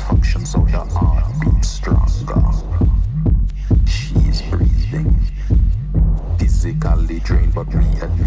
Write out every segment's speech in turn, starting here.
function so her heart uh, beats stronger. Uh, She's breathing, physically drained, but real.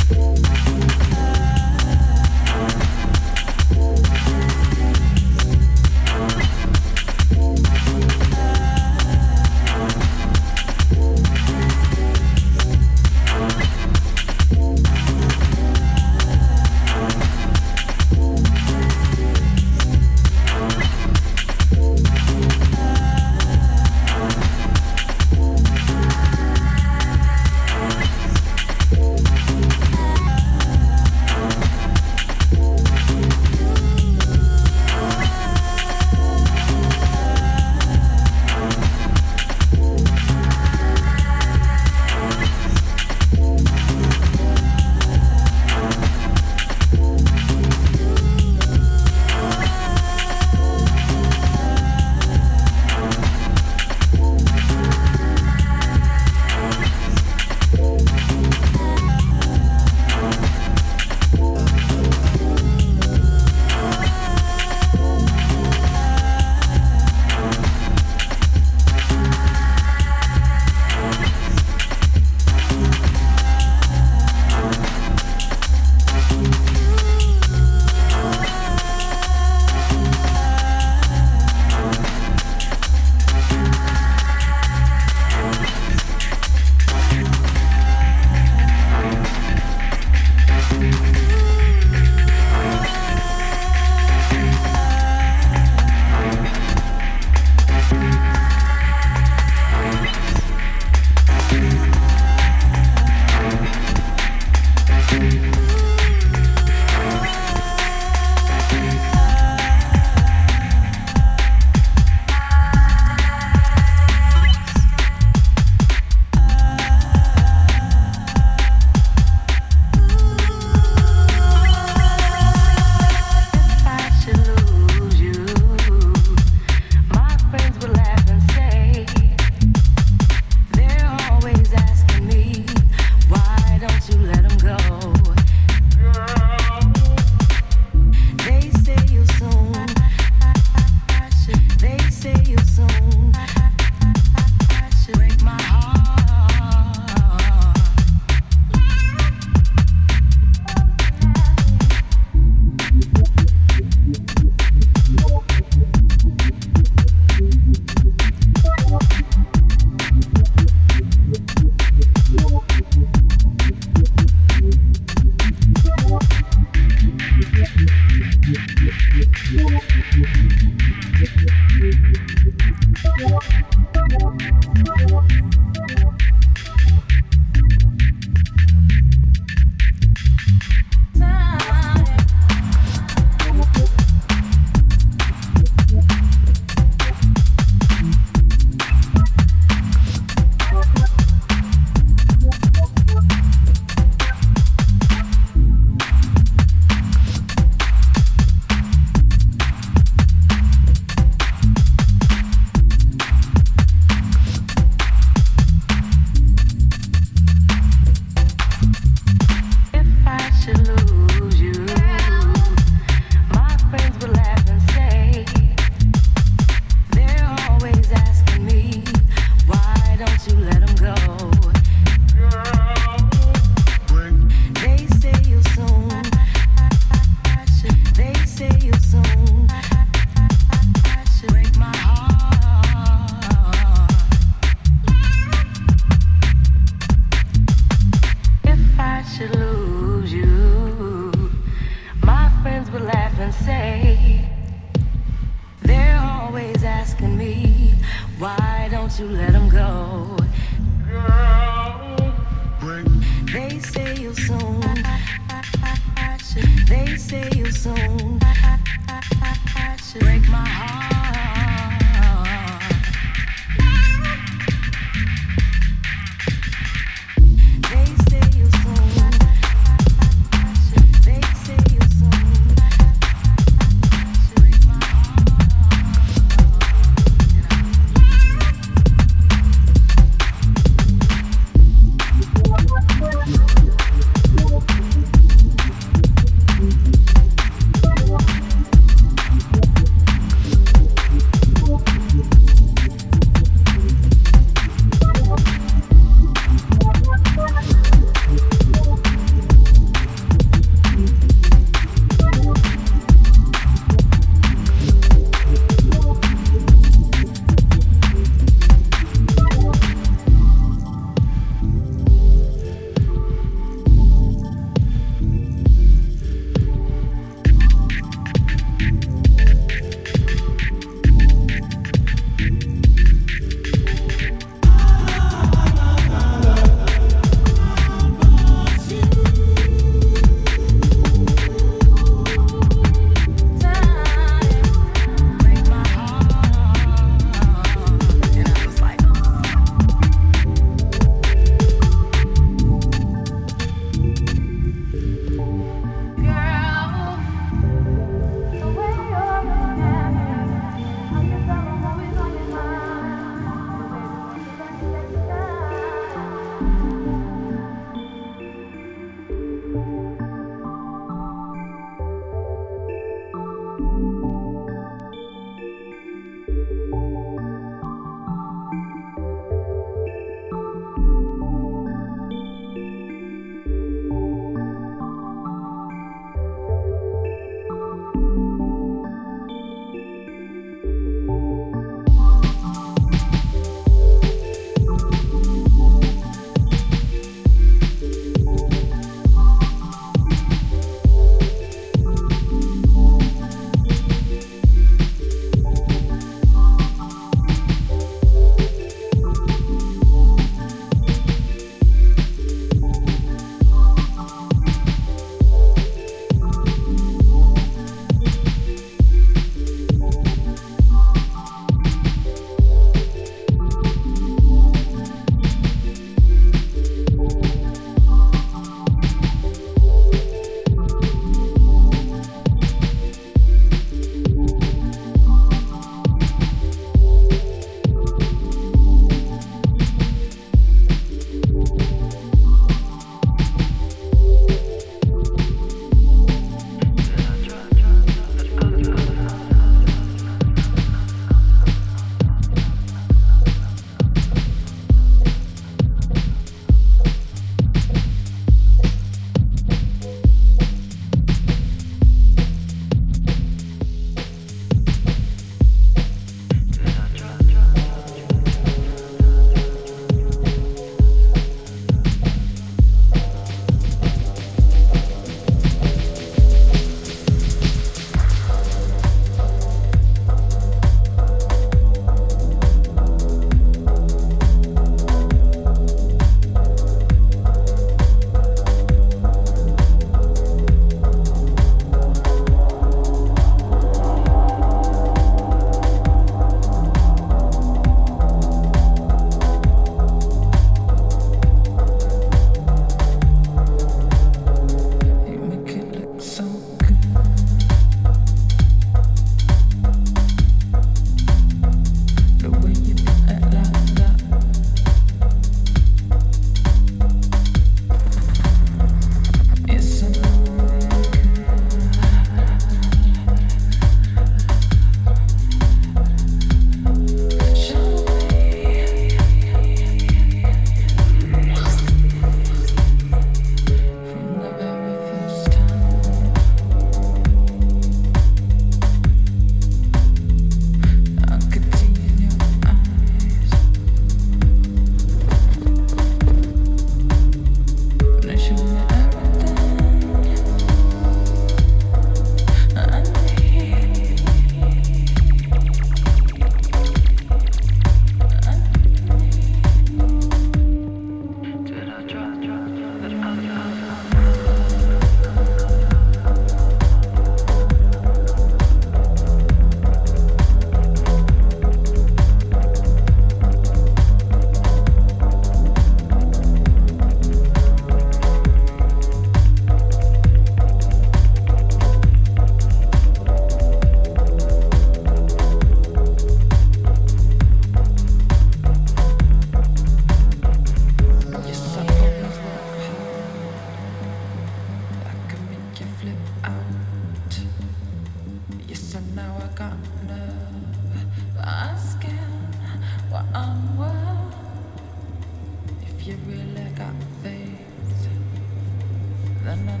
the night.